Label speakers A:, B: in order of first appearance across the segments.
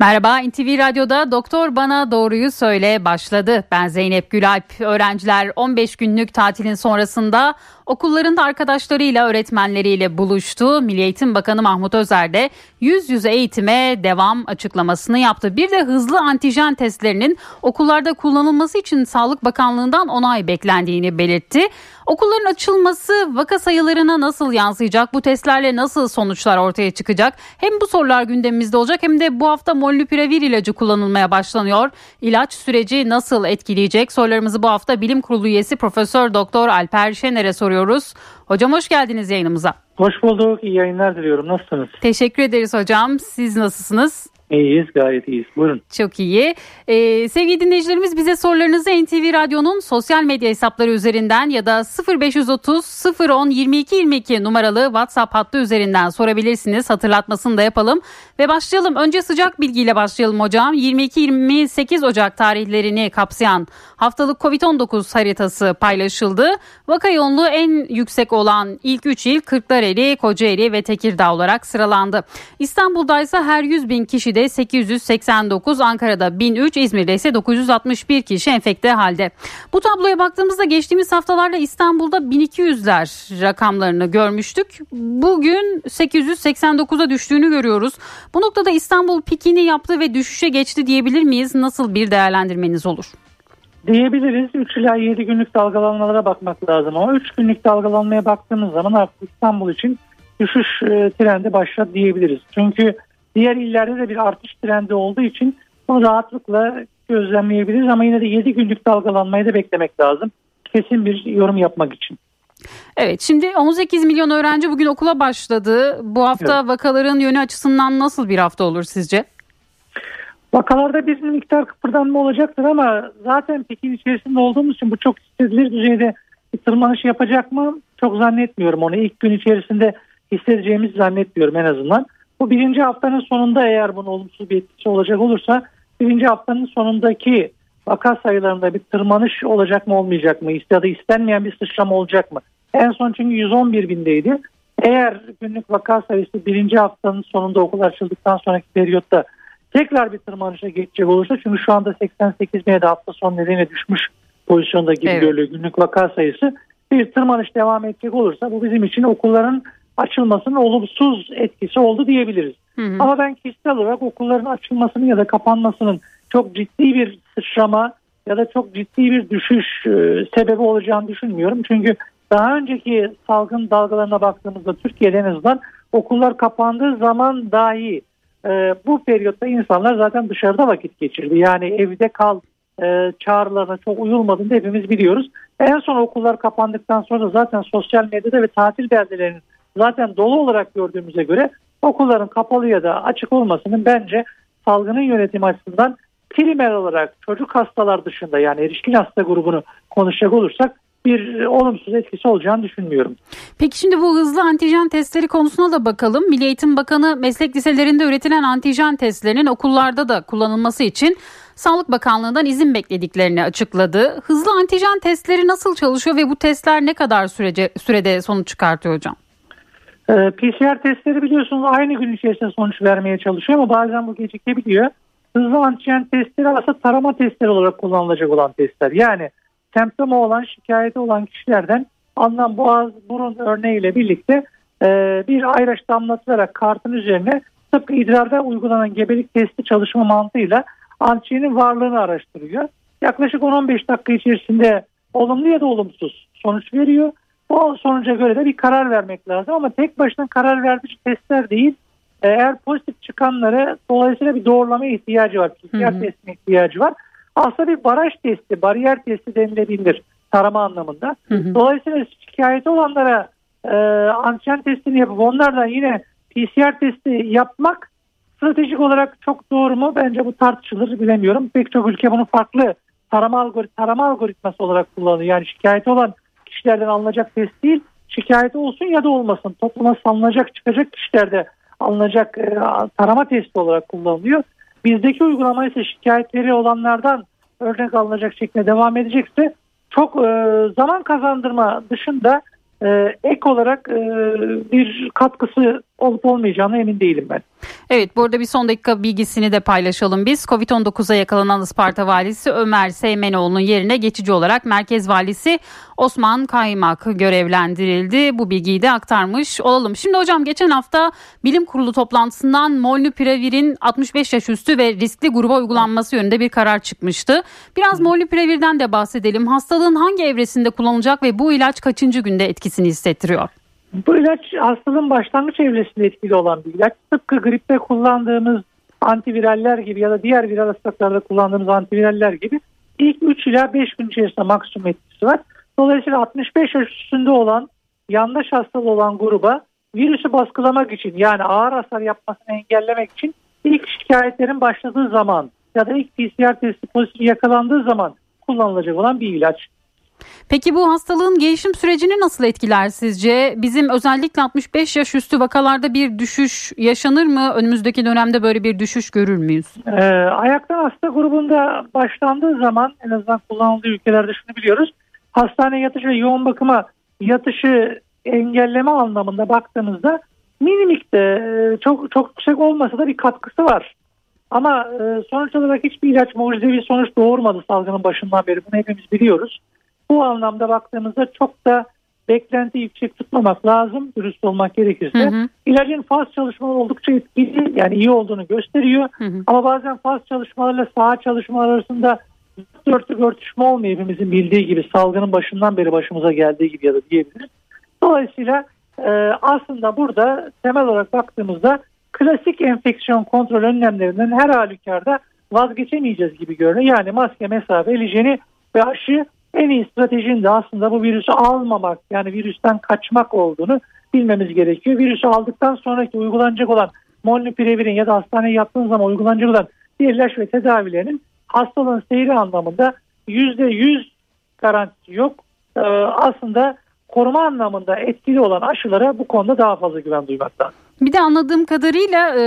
A: Merhaba NTV Radyo'da Doktor Bana Doğruyu Söyle başladı. Ben Zeynep Gülalp. Öğrenciler 15 günlük tatilin sonrasında okullarında arkadaşlarıyla öğretmenleriyle buluştu. Milli Eğitim Bakanı Mahmut Özer de yüz yüze eğitime devam açıklamasını yaptı. Bir de hızlı antijen testlerinin okullarda kullanılması için Sağlık Bakanlığı'ndan onay beklendiğini belirtti. Okulların açılması vaka sayılarına nasıl yansıyacak? Bu testlerle nasıl sonuçlar ortaya çıkacak? Hem bu sorular gündemimizde olacak hem de bu hafta molnupiravir ilacı kullanılmaya başlanıyor. İlaç süreci nasıl etkileyecek? Sorularımızı bu hafta Bilim Kurulu üyesi Profesör Doktor Alper Şener'e soruyoruz. Hocam hoş geldiniz yayınımıza.
B: Hoş bulduk. İyi yayınlar diliyorum. Nasılsınız?
A: Teşekkür ederiz hocam. Siz nasılsınız?
B: İyiyiz gayet iyiyiz. Buyurun.
A: Çok iyi. Ee, sevgili dinleyicilerimiz bize sorularınızı NTV Radyo'nun sosyal medya hesapları üzerinden ya da 0530 010 22 22 numaralı WhatsApp hattı üzerinden sorabilirsiniz. Hatırlatmasını da yapalım. Ve başlayalım. Önce sıcak bilgiyle başlayalım hocam. 22-28 Ocak tarihlerini kapsayan haftalık COVID-19 haritası paylaşıldı. Vaka yoğunluğu en yüksek olan ilk 3 il Kırklareli, Kocaeli ve Tekirdağ olarak sıralandı. İstanbul'da ise her 100 bin kişide İzmir'de 889, Ankara'da 1003, İzmir'de ise 961 kişi enfekte halde. Bu tabloya baktığımızda geçtiğimiz haftalarda İstanbul'da 1200'ler rakamlarını görmüştük. Bugün 889'a düştüğünü görüyoruz. Bu noktada İstanbul pikini yaptı ve düşüşe geçti diyebilir miyiz? Nasıl bir değerlendirmeniz olur?
B: Diyebiliriz 3 ila 7 günlük dalgalanmalara bakmak lazım ama 3 günlük dalgalanmaya baktığımız zaman artık İstanbul için düşüş e, trendi başladı diyebiliriz. Çünkü Diğer illerde de bir artış trendi olduğu için bunu rahatlıkla gözlemleyebiliriz ama yine de 7 günlük dalgalanmayı da beklemek lazım. Kesin bir yorum yapmak için.
A: Evet şimdi 18 milyon öğrenci bugün okula başladı. Bu hafta evet. vakaların yönü açısından nasıl bir hafta olur sizce?
B: Vakalarda bir miktar kıpırdanma olacaktır ama zaten pekin içerisinde olduğumuz için bu çok istedilir düzeyde bir tırmanış yapacak mı? Çok zannetmiyorum onu. ilk gün içerisinde hissedeceğimizi zannetmiyorum en azından. Bu birinci haftanın sonunda eğer bunun olumsuz bir etkisi olacak olursa birinci haftanın sonundaki vaka sayılarında bir tırmanış olacak mı olmayacak mı? Ya da istenmeyen bir sıçrama olacak mı? En son çünkü 111 bindeydi. Eğer günlük vaka sayısı birinci haftanın sonunda okul açıldıktan sonraki periyotta tekrar bir tırmanışa geçecek olursa çünkü şu anda 88 bine de hafta son nedeniyle düşmüş pozisyonda gibi evet. görülüyor günlük vaka sayısı. Bir tırmanış devam edecek olursa bu bizim için okulların açılmasının olumsuz etkisi oldu diyebiliriz. Hı hı. Ama ben kişisel olarak okulların açılmasının ya da kapanmasının çok ciddi bir sıçrama ya da çok ciddi bir düşüş e, sebebi olacağını düşünmüyorum. Çünkü daha önceki salgın dalgalarına baktığımızda Türkiye'de en azından okullar kapandığı zaman dahi e, bu periyotta insanlar zaten dışarıda vakit geçirdi. Yani evde kal e, çağrılarına çok uyulmadığını hepimiz biliyoruz. En son okullar kapandıktan sonra zaten sosyal medyada ve tatil beldelerinin zaten dolu olarak gördüğümüze göre okulların kapalı ya da açık olmasının bence salgının yönetimi açısından primer olarak çocuk hastalar dışında yani erişkin hasta grubunu konuşacak olursak bir olumsuz etkisi olacağını düşünmüyorum.
A: Peki şimdi bu hızlı antijen testleri konusuna da bakalım. Milli Eğitim Bakanı meslek liselerinde üretilen antijen testlerinin okullarda da kullanılması için Sağlık Bakanlığı'ndan izin beklediklerini açıkladı. Hızlı antijen testleri nasıl çalışıyor ve bu testler ne kadar sürece, sürede sonuç çıkartıyor hocam?
B: Ee, PCR testleri biliyorsunuz aynı gün içerisinde sonuç vermeye çalışıyor ama bazen bu gecikebiliyor. Hızlı antijen testleri aslında tarama testleri olarak kullanılacak olan testler. Yani semptomu olan, şikayeti olan kişilerden alınan boğaz, burun örneğiyle birlikte e, bir ayraç damlatılarak kartın üzerine tıpkı idrarda uygulanan gebelik testi çalışma mantığıyla antijenin varlığını araştırıyor. Yaklaşık 10-15 dakika içerisinde olumlu ya da olumsuz sonuç veriyor. O sonuca göre de bir karar vermek lazım ama tek başına karar verici testler değil. Eğer pozitif çıkanlara dolayısıyla bir doğrulama ihtiyacı var. PCR testine ihtiyacı var. Aslında bir baraj testi, bariyer testi denilebilir tarama anlamında. Hı hı. Dolayısıyla şikayeti olanlara e, antijen testini yapıp onlardan yine PCR testi yapmak stratejik olarak çok doğru mu? Bence bu tartışılır bilemiyorum. Pek çok ülke bunu farklı tarama, algorit tarama algoritması olarak kullanıyor. Yani şikayeti olan kişilerden alınacak test değil şikayeti olsun ya da olmasın topluma salınacak çıkacak kişilerde alınacak e, tarama testi olarak kullanılıyor. Bizdeki uygulama ise şikayetleri olanlardan örnek alınacak şeklinde devam edecekse çok e, zaman kazandırma dışında e, ek olarak e, bir katkısı olup olmayacağına emin değilim ben.
A: Evet burada bir son dakika bilgisini de paylaşalım biz. Covid-19'a yakalanan Isparta valisi Ömer Seymenoğlu'nun yerine geçici olarak merkez valisi Osman Kaymak görevlendirildi. Bu bilgiyi de aktarmış olalım. Şimdi hocam geçen hafta bilim kurulu toplantısından Molnupiravir 65 yaş üstü ve riskli gruba uygulanması yönünde bir karar çıkmıştı. Biraz Molnupiravir'den de bahsedelim. Hastalığın hangi evresinde kullanılacak ve bu ilaç kaçıncı günde etkisini hissettiriyor?
B: Bu ilaç hastalığın başlangıç evresinde etkili olan bir ilaç. Tıpkı gripte kullandığımız antiviraller gibi ya da diğer viral hastalıklarda kullandığımız antiviraller gibi ilk 3 ila 5 gün içerisinde maksimum etkisi var. Dolayısıyla 65 yaş üstünde olan yandaş hastalığı olan gruba virüsü baskılamak için yani ağır hasar yapmasını engellemek için ilk şikayetlerin başladığı zaman ya da ilk PCR testi pozitif yakalandığı zaman kullanılacak olan bir ilaç.
A: Peki bu hastalığın gelişim sürecini nasıl etkiler sizce? Bizim özellikle 65 yaş üstü vakalarda bir düşüş yaşanır mı? Önümüzdeki dönemde böyle bir düşüş görür müyüz?
B: Ee, ayaktan hasta grubunda başlandığı zaman en azından kullanıldığı ülkelerde şunu biliyoruz. Hastane yatışı ve yoğun bakıma yatışı engelleme anlamında baktığımızda minimik de çok çok yüksek olmasa da bir katkısı var. Ama e, sonuç olarak hiçbir ilaç mucizevi sonuç doğurmadı salgının başından beri. Bunu hepimiz biliyoruz. Bu anlamda baktığımızda çok da beklenti yüksek tutmamak lazım dürüst olmak gerekirse. Hı hı. İlacın faz çalışmaları oldukça etkili yani iyi olduğunu gösteriyor. Hı hı. Ama bazen faz çalışmalarıyla saha çalışmalar arasında dörtlük örtüşme olmuyor hepimizin bildiği gibi salgının başından beri başımıza geldiği gibi ya da diyebiliriz. Dolayısıyla e, aslında burada temel olarak baktığımızda klasik enfeksiyon kontrol önlemlerinden her halükarda vazgeçemeyeceğiz gibi görünüyor. Yani maske, mesafe, el ve aşı en iyi stratejinin aslında bu virüsü almamak yani virüsten kaçmak olduğunu bilmemiz gerekiyor. Virüsü aldıktan sonraki uygulanacak olan molnupirevirin ya da hastaneye yattığınız zaman uygulanacak olan diğer ilaç ve tedavilerinin hastalığın seyri anlamında %100 garantisi yok. Ee, aslında koruma anlamında etkili olan aşılara bu konuda daha fazla güven duymak lazım.
A: Bir de anladığım kadarıyla e,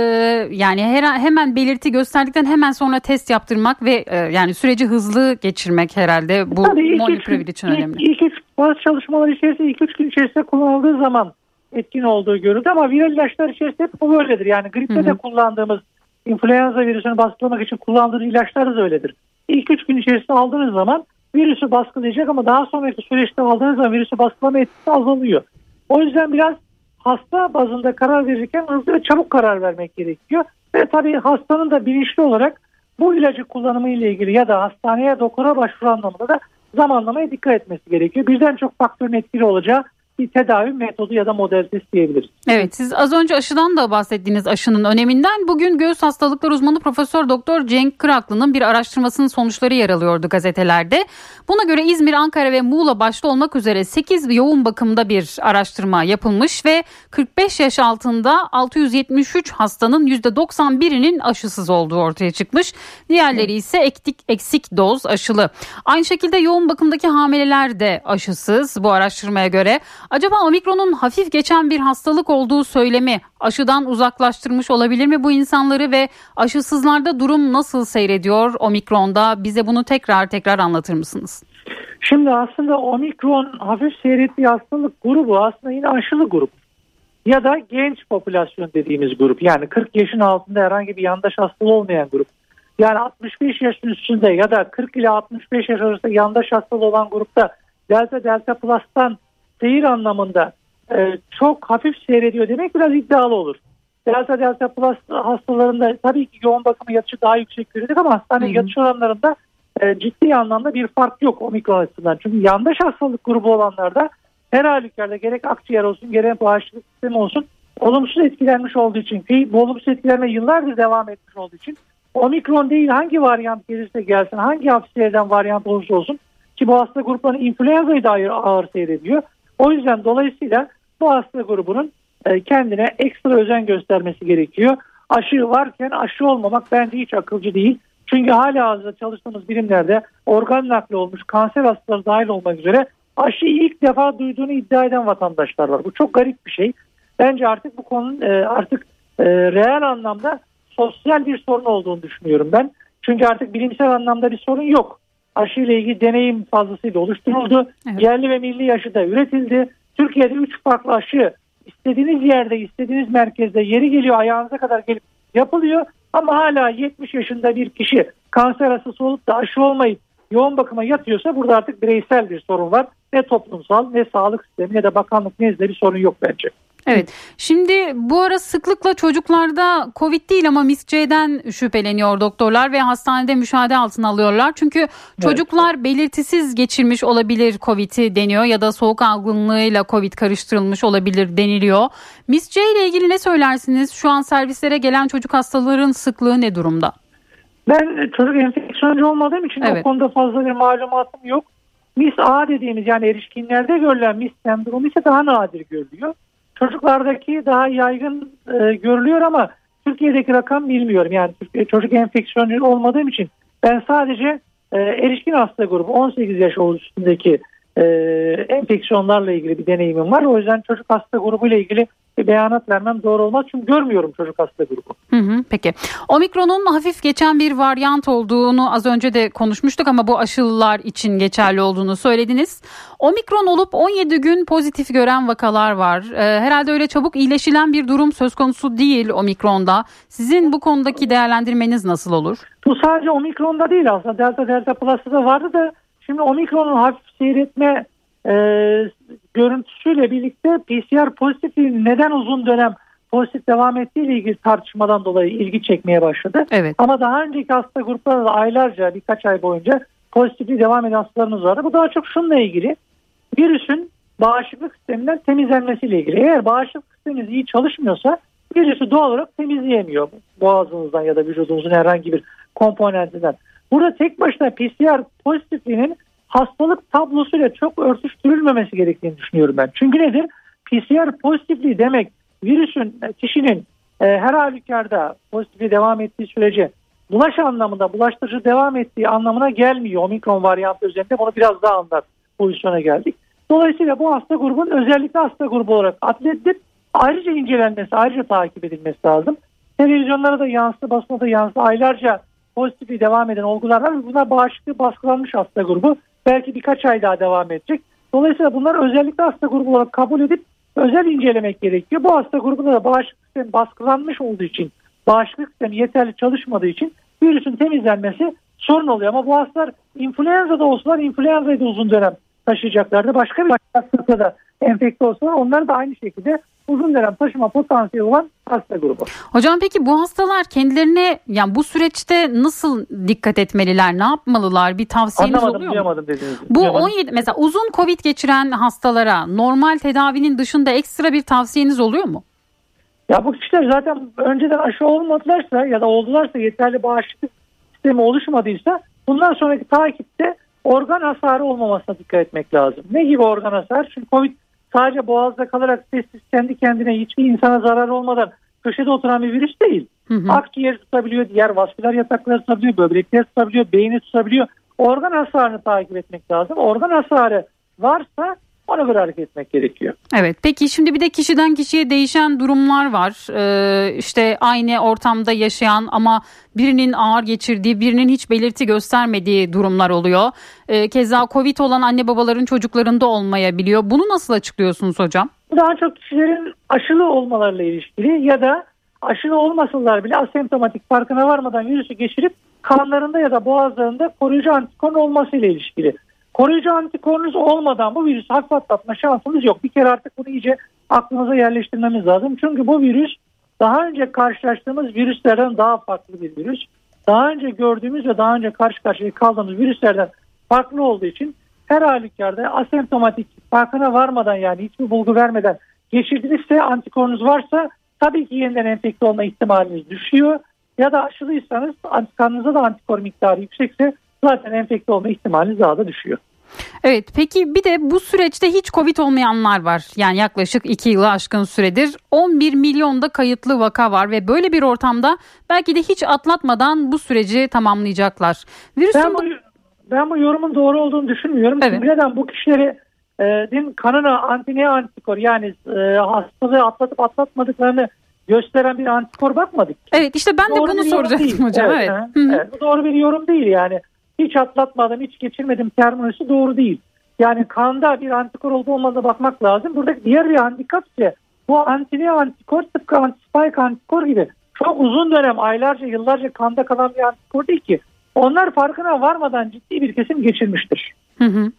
A: yani her, hemen belirti gösterdikten hemen sonra test yaptırmak ve e, yani süreci hızlı geçirmek herhalde bu molnupiravir için önemli.
B: İlk, ilk bazı çalışmalar içerisinde ilk üç gün içerisinde kullanıldığı zaman etkin olduğu görüldü ama viral ilaçlar içerisinde bu böyledir. Yani gripte Hı-hı. de kullandığımız influenza virüsünü baskılamak için kullandığımız ilaçlar da öyledir. İlk üç gün içerisinde aldığınız zaman virüsü baskılayacak ama daha sonraki süreçte aldığınız zaman virüsü baskılama etkisi azalıyor. O yüzden biraz hasta bazında karar verirken hızlı ve çabuk karar vermek gerekiyor. Ve tabii hastanın da bilinçli olarak bu ilacı kullanımı ile ilgili ya da hastaneye doktora başvuru anlamında da zamanlamaya dikkat etmesi gerekiyor. Birden çok faktörün etkili olacağı bir tedavi metodu ya da modalitesi diyebiliriz.
A: Evet siz az önce aşıdan da bahsettiğiniz aşının öneminden bugün göğüs hastalıkları uzmanı Profesör Doktor Cenk Kıraklı'nın bir araştırmasının sonuçları yer alıyordu gazetelerde. Buna göre İzmir, Ankara ve Muğla başta olmak üzere 8 yoğun bakımda bir araştırma yapılmış ve 45 yaş altında 673 hastanın %91'inin aşısız olduğu ortaya çıkmış. Diğerleri ise eksik, eksik doz aşılı. Aynı şekilde yoğun bakımdaki hamileler de aşısız bu araştırmaya göre. Acaba omikronun hafif geçen bir hastalık olduğu söylemi aşıdan uzaklaştırmış olabilir mi bu insanları ve aşısızlarda durum nasıl seyrediyor omikronda? Bize bunu tekrar tekrar anlatır mısınız?
B: Şimdi aslında omikron hafif seyrettiği hastalık grubu aslında yine aşılı grup. Ya da genç popülasyon dediğimiz grup. Yani 40 yaşın altında herhangi bir yandaş hastalığı olmayan grup. Yani 65 yaş üstünde ya da 40 ile 65 yaş arasında yandaş hastalığı olan grupta Delta Delta Plus'tan seyir anlamında e, çok hafif seyrediyor demek biraz iddialı olur. Delta Delta Plus hastalarında tabii ki yoğun bakımı yatışı daha yüksek görüldük ama hastane yatış oranlarında e, ciddi anlamda bir fark yok omikron açısından. Çünkü yandaş hastalık grubu olanlarda her halükarda gerek akciğer olsun gerek bağışıklık sistemi olsun olumsuz etkilenmiş olduğu için ki bu olumsuz etkilenme yıllardır devam etmiş olduğu için omikron değil hangi varyant gelirse gelsin hangi hafif seyreden varyant olursa olsun ki bu hasta gruplarının influenza'yı da ağır seyrediyor. O yüzden dolayısıyla bu hasta grubunun e, kendine ekstra özen göstermesi gerekiyor. Aşı varken aşı olmamak bence hiç akılcı değil. Çünkü hala hazırda çalıştığımız bilimlerde organ nakli olmuş kanser hastaları dahil olmak üzere aşıyı ilk defa duyduğunu iddia eden vatandaşlar var. Bu çok garip bir şey. Bence artık bu konunun e, artık e, reel anlamda sosyal bir sorun olduğunu düşünüyorum ben. Çünkü artık bilimsel anlamda bir sorun yok. Aşıyla ilgili deneyim fazlasıyla oluşturuldu.
A: Evet.
B: Yerli ve milli aşıda üretildi. Türkiye'de 3 farklı aşı istediğiniz yerde, istediğiniz merkezde yeri geliyor ayağınıza kadar gelip yapılıyor. Ama hala 70 yaşında bir kişi kanser hastası olup da aşı olmayıp yoğun bakıma yatıyorsa burada artık bireysel bir sorun var. Ne toplumsal ne sağlık sistemi ne de bakanlık nezdinde bir sorun yok bence.
A: Evet. Şimdi bu ara sıklıkla çocuklarda Covid değil ama MIS-C'den şüpheleniyor doktorlar ve hastanede müşahede altına alıyorlar. Çünkü çocuklar belirtisiz geçirmiş olabilir Covid'i deniyor ya da soğuk algınlığıyla Covid karıştırılmış olabilir deniliyor. MIS-C ile ilgili ne söylersiniz? Şu an servislere gelen çocuk hastaların sıklığı ne durumda?
B: Ben çocuk enfeksiyoncu olmadığım için
A: Evet.
B: o konuda fazla bir malumatım yok. Mis A dediğimiz yani erişkinlerde görülen mis sendromu ise daha nadir görülüyor. Çocuklardaki daha yaygın e, görülüyor ama Türkiye'deki rakam bilmiyorum. Yani Türkiye çocuk enfeksiyoncu olmadığım için ben sadece e, erişkin hasta grubu 18 yaş üstündeki e, enfeksiyonlarla ilgili bir deneyimim var. O yüzden çocuk hasta grubu ile ilgili bir beyanat vermem doğru olmaz. Çünkü görmüyorum çocuk hasta grubu.
A: Hı hı, peki. Omikron'un hafif geçen bir varyant olduğunu az önce de konuşmuştuk ama bu aşılılar için geçerli olduğunu söylediniz. Omikron olup 17 gün pozitif gören vakalar var. Ee, herhalde öyle çabuk iyileşilen bir durum söz konusu değil Omikron'da. Sizin bu konudaki değerlendirmeniz nasıl olur?
B: Bu sadece omikronda değil aslında. Delta Delta Plus'ta da vardı da şimdi omikronun hafif seyretme e, görüntüsüyle birlikte PCR pozitifliğinin neden uzun dönem pozitif devam ettiği ile ilgili tartışmadan dolayı ilgi çekmeye başladı.
A: Evet.
B: Ama daha önceki hasta gruplarda da aylarca birkaç ay boyunca pozitifliği devam eden hastalarımız vardı. Bu daha çok şununla ilgili virüsün bağışıklık sisteminden temizlenmesiyle ilgili. Eğer bağışıklık sisteminiz iyi çalışmıyorsa virüsü doğal olarak temizleyemiyor boğazınızdan ya da vücudunuzun herhangi bir komponentinden. Burada tek başına PCR pozitifliğinin hastalık tablosuyla çok örtüştürülmemesi gerektiğini düşünüyorum ben. Çünkü nedir? PCR pozitifliği demek virüsün e, kişinin e, her halükarda pozitifliği devam ettiği sürece bulaş anlamında bulaştırıcı devam ettiği anlamına gelmiyor. Omikron varyantı üzerinde bunu biraz daha anlar pozisyona geldik. Dolayısıyla bu hasta grubun özellikle hasta grubu olarak adledilip ayrıca incelenmesi, ayrıca takip edilmesi lazım. Televizyonlara da yansıdı, basına da yansıdı. Aylarca pozitifliği devam eden olgular var. Bunlar bağışıklığı baskılanmış hasta grubu. Belki birkaç ay daha devam edecek. Dolayısıyla bunlar özellikle hasta grubu olarak kabul edip özel incelemek gerekiyor. Bu hasta grubunda da bağışıklık sistemi baskılanmış olduğu için, bağışıklık sistemi yeterli çalışmadığı için virüsün temizlenmesi sorun oluyor. Ama bu hastalar influenza da olsalar influenza'yı da uzun dönem taşıyacaklardı. Başka bir hastalıkla da enfekte olsalar onlar da aynı şekilde uzun dönem taşıma potansiyeli olan hasta grubu.
A: Hocam peki bu hastalar kendilerine yani bu süreçte nasıl dikkat etmeliler? Ne yapmalılar? Bir tavsiyeniz
B: Anlamadım,
A: oluyor mu?
B: duyamadım dediğiniz gibi.
A: Bu
B: Duyamadım.
A: 17 mesela uzun Covid geçiren hastalara normal tedavinin dışında ekstra bir tavsiyeniz oluyor mu?
B: Ya bu kişiler zaten önceden aşı olmadılarsa ya da oldularsa yeterli bağışıklık sistemi oluşmadıysa bundan sonraki takipte organ hasarı olmamasına dikkat etmek lazım. Ne gibi organ hasarı? Çünkü Covid sadece boğazda kalarak sessiz kendi kendine hiçbir insana zarar olmadan köşede oturan bir virüs değil.
A: Hı hı.
B: Akciğer tutabiliyor, diğer vasküler yatakları tutabiliyor, böbrekleri tutabiliyor, beyni tutabiliyor. Organ hasarını takip etmek lazım. Organ hasarı varsa ona göre hareket etmek gerekiyor.
A: Evet peki şimdi bir de kişiden kişiye değişen durumlar var. Ee, işte aynı ortamda yaşayan ama birinin ağır geçirdiği birinin hiç belirti göstermediği durumlar oluyor. Ee, keza Covid olan anne babaların çocuklarında olmayabiliyor. Bunu nasıl açıklıyorsunuz hocam?
B: Daha çok kişilerin aşılı olmalarıyla ilişkili ya da aşılı olmasalar bile asemptomatik farkına varmadan virüsü geçirip kanlarında ya da boğazlarında koruyucu antikor olmasıyla ilişkili. Koruyucu antikorunuz olmadan bu virüsü hafif atlatma şansınız yok. Bir kere artık bunu iyice aklınıza yerleştirmemiz lazım. Çünkü bu virüs daha önce karşılaştığımız virüslerden daha farklı bir virüs. Daha önce gördüğümüz ve daha önce karşı karşıya kaldığımız virüslerden farklı olduğu için her halükarda asemptomatik farkına varmadan yani hiçbir bulgu vermeden geçirdinizse antikorunuz varsa tabii ki yeniden enfekte olma ihtimaliniz düşüyor. Ya da aşılıysanız kanınızda da antikor miktarı yüksekse zaten enfekte olma ihtimaliniz daha da düşüyor.
A: Evet peki bir de bu süreçte hiç Covid olmayanlar var. Yani yaklaşık 2 yılı aşkın süredir 11 milyonda kayıtlı vaka var ve böyle bir ortamda belki de hiç atlatmadan bu süreci tamamlayacaklar. Virüsün
B: Ben bu, ben bu yorumun doğru olduğunu düşünmüyorum.
A: Evet.
B: Çünkü neden bu kişileri e, din kanına antine antikor yani e, hastalığı atlatıp atlatmadıklarını gösteren bir antikor bakmadık.
A: Evet işte ben de
B: Doğru
A: bunu
B: yorum
A: soracaktım
B: değil.
A: hocam. Evet.
B: ha,
A: Hı hı.
B: evet, bu doğru bir yorum değil yani. Hiç atlatmadım, hiç geçirmedim terminolojisi doğru değil. Yani kanda bir antikor olup olmadığına bakmak lazım. Buradaki diğer bir handikap ise bu antini antikor tıpkı antispike antikor gibi çok uzun dönem aylarca yıllarca kanda kalan bir antikor değil ki. Onlar farkına varmadan ciddi bir kesim geçirmiştir.
A: Hı hı.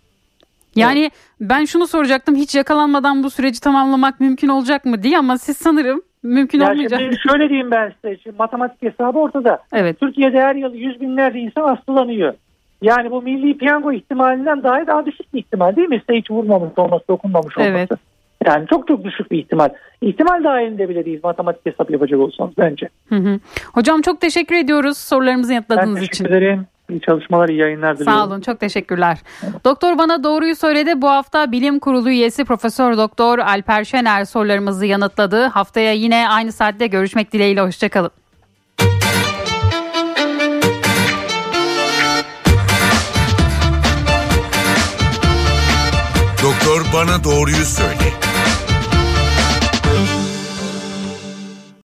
A: Yani evet. ben şunu soracaktım hiç yakalanmadan bu süreci tamamlamak mümkün olacak mı diye ama siz sanırım mümkün
B: ya
A: olmayacak.
B: Şimdi şöyle diyeyim ben size şimdi matematik hesabı ortada.
A: Evet.
B: Türkiye'de her yıl yüz binlerce insan hastalanıyor. Yani bu milli piyango ihtimalinden dahi daha düşük bir ihtimal değil mi? Size hiç vurmamış olması, dokunmamış olması. Evet. Yani çok çok düşük bir ihtimal. İhtimal dahilinde bile değil matematik hesap yapacak olsanız bence.
A: Hı hı. Hocam çok teşekkür ediyoruz sorularımızı yanıtladığınız için.
B: Ben teşekkür ederim. İyi çalışmalar, iyi yayınlar diliyorum.
A: Sağ olun, çok teşekkürler. Doktor bana doğruyu söyledi. Bu hafta Bilim Kurulu üyesi Profesör Doktor Alper Şener sorularımızı yanıtladı. Haftaya yine aynı saatte görüşmek dileğiyle. Hoşçakalın.
C: Bana doğruyu söyle.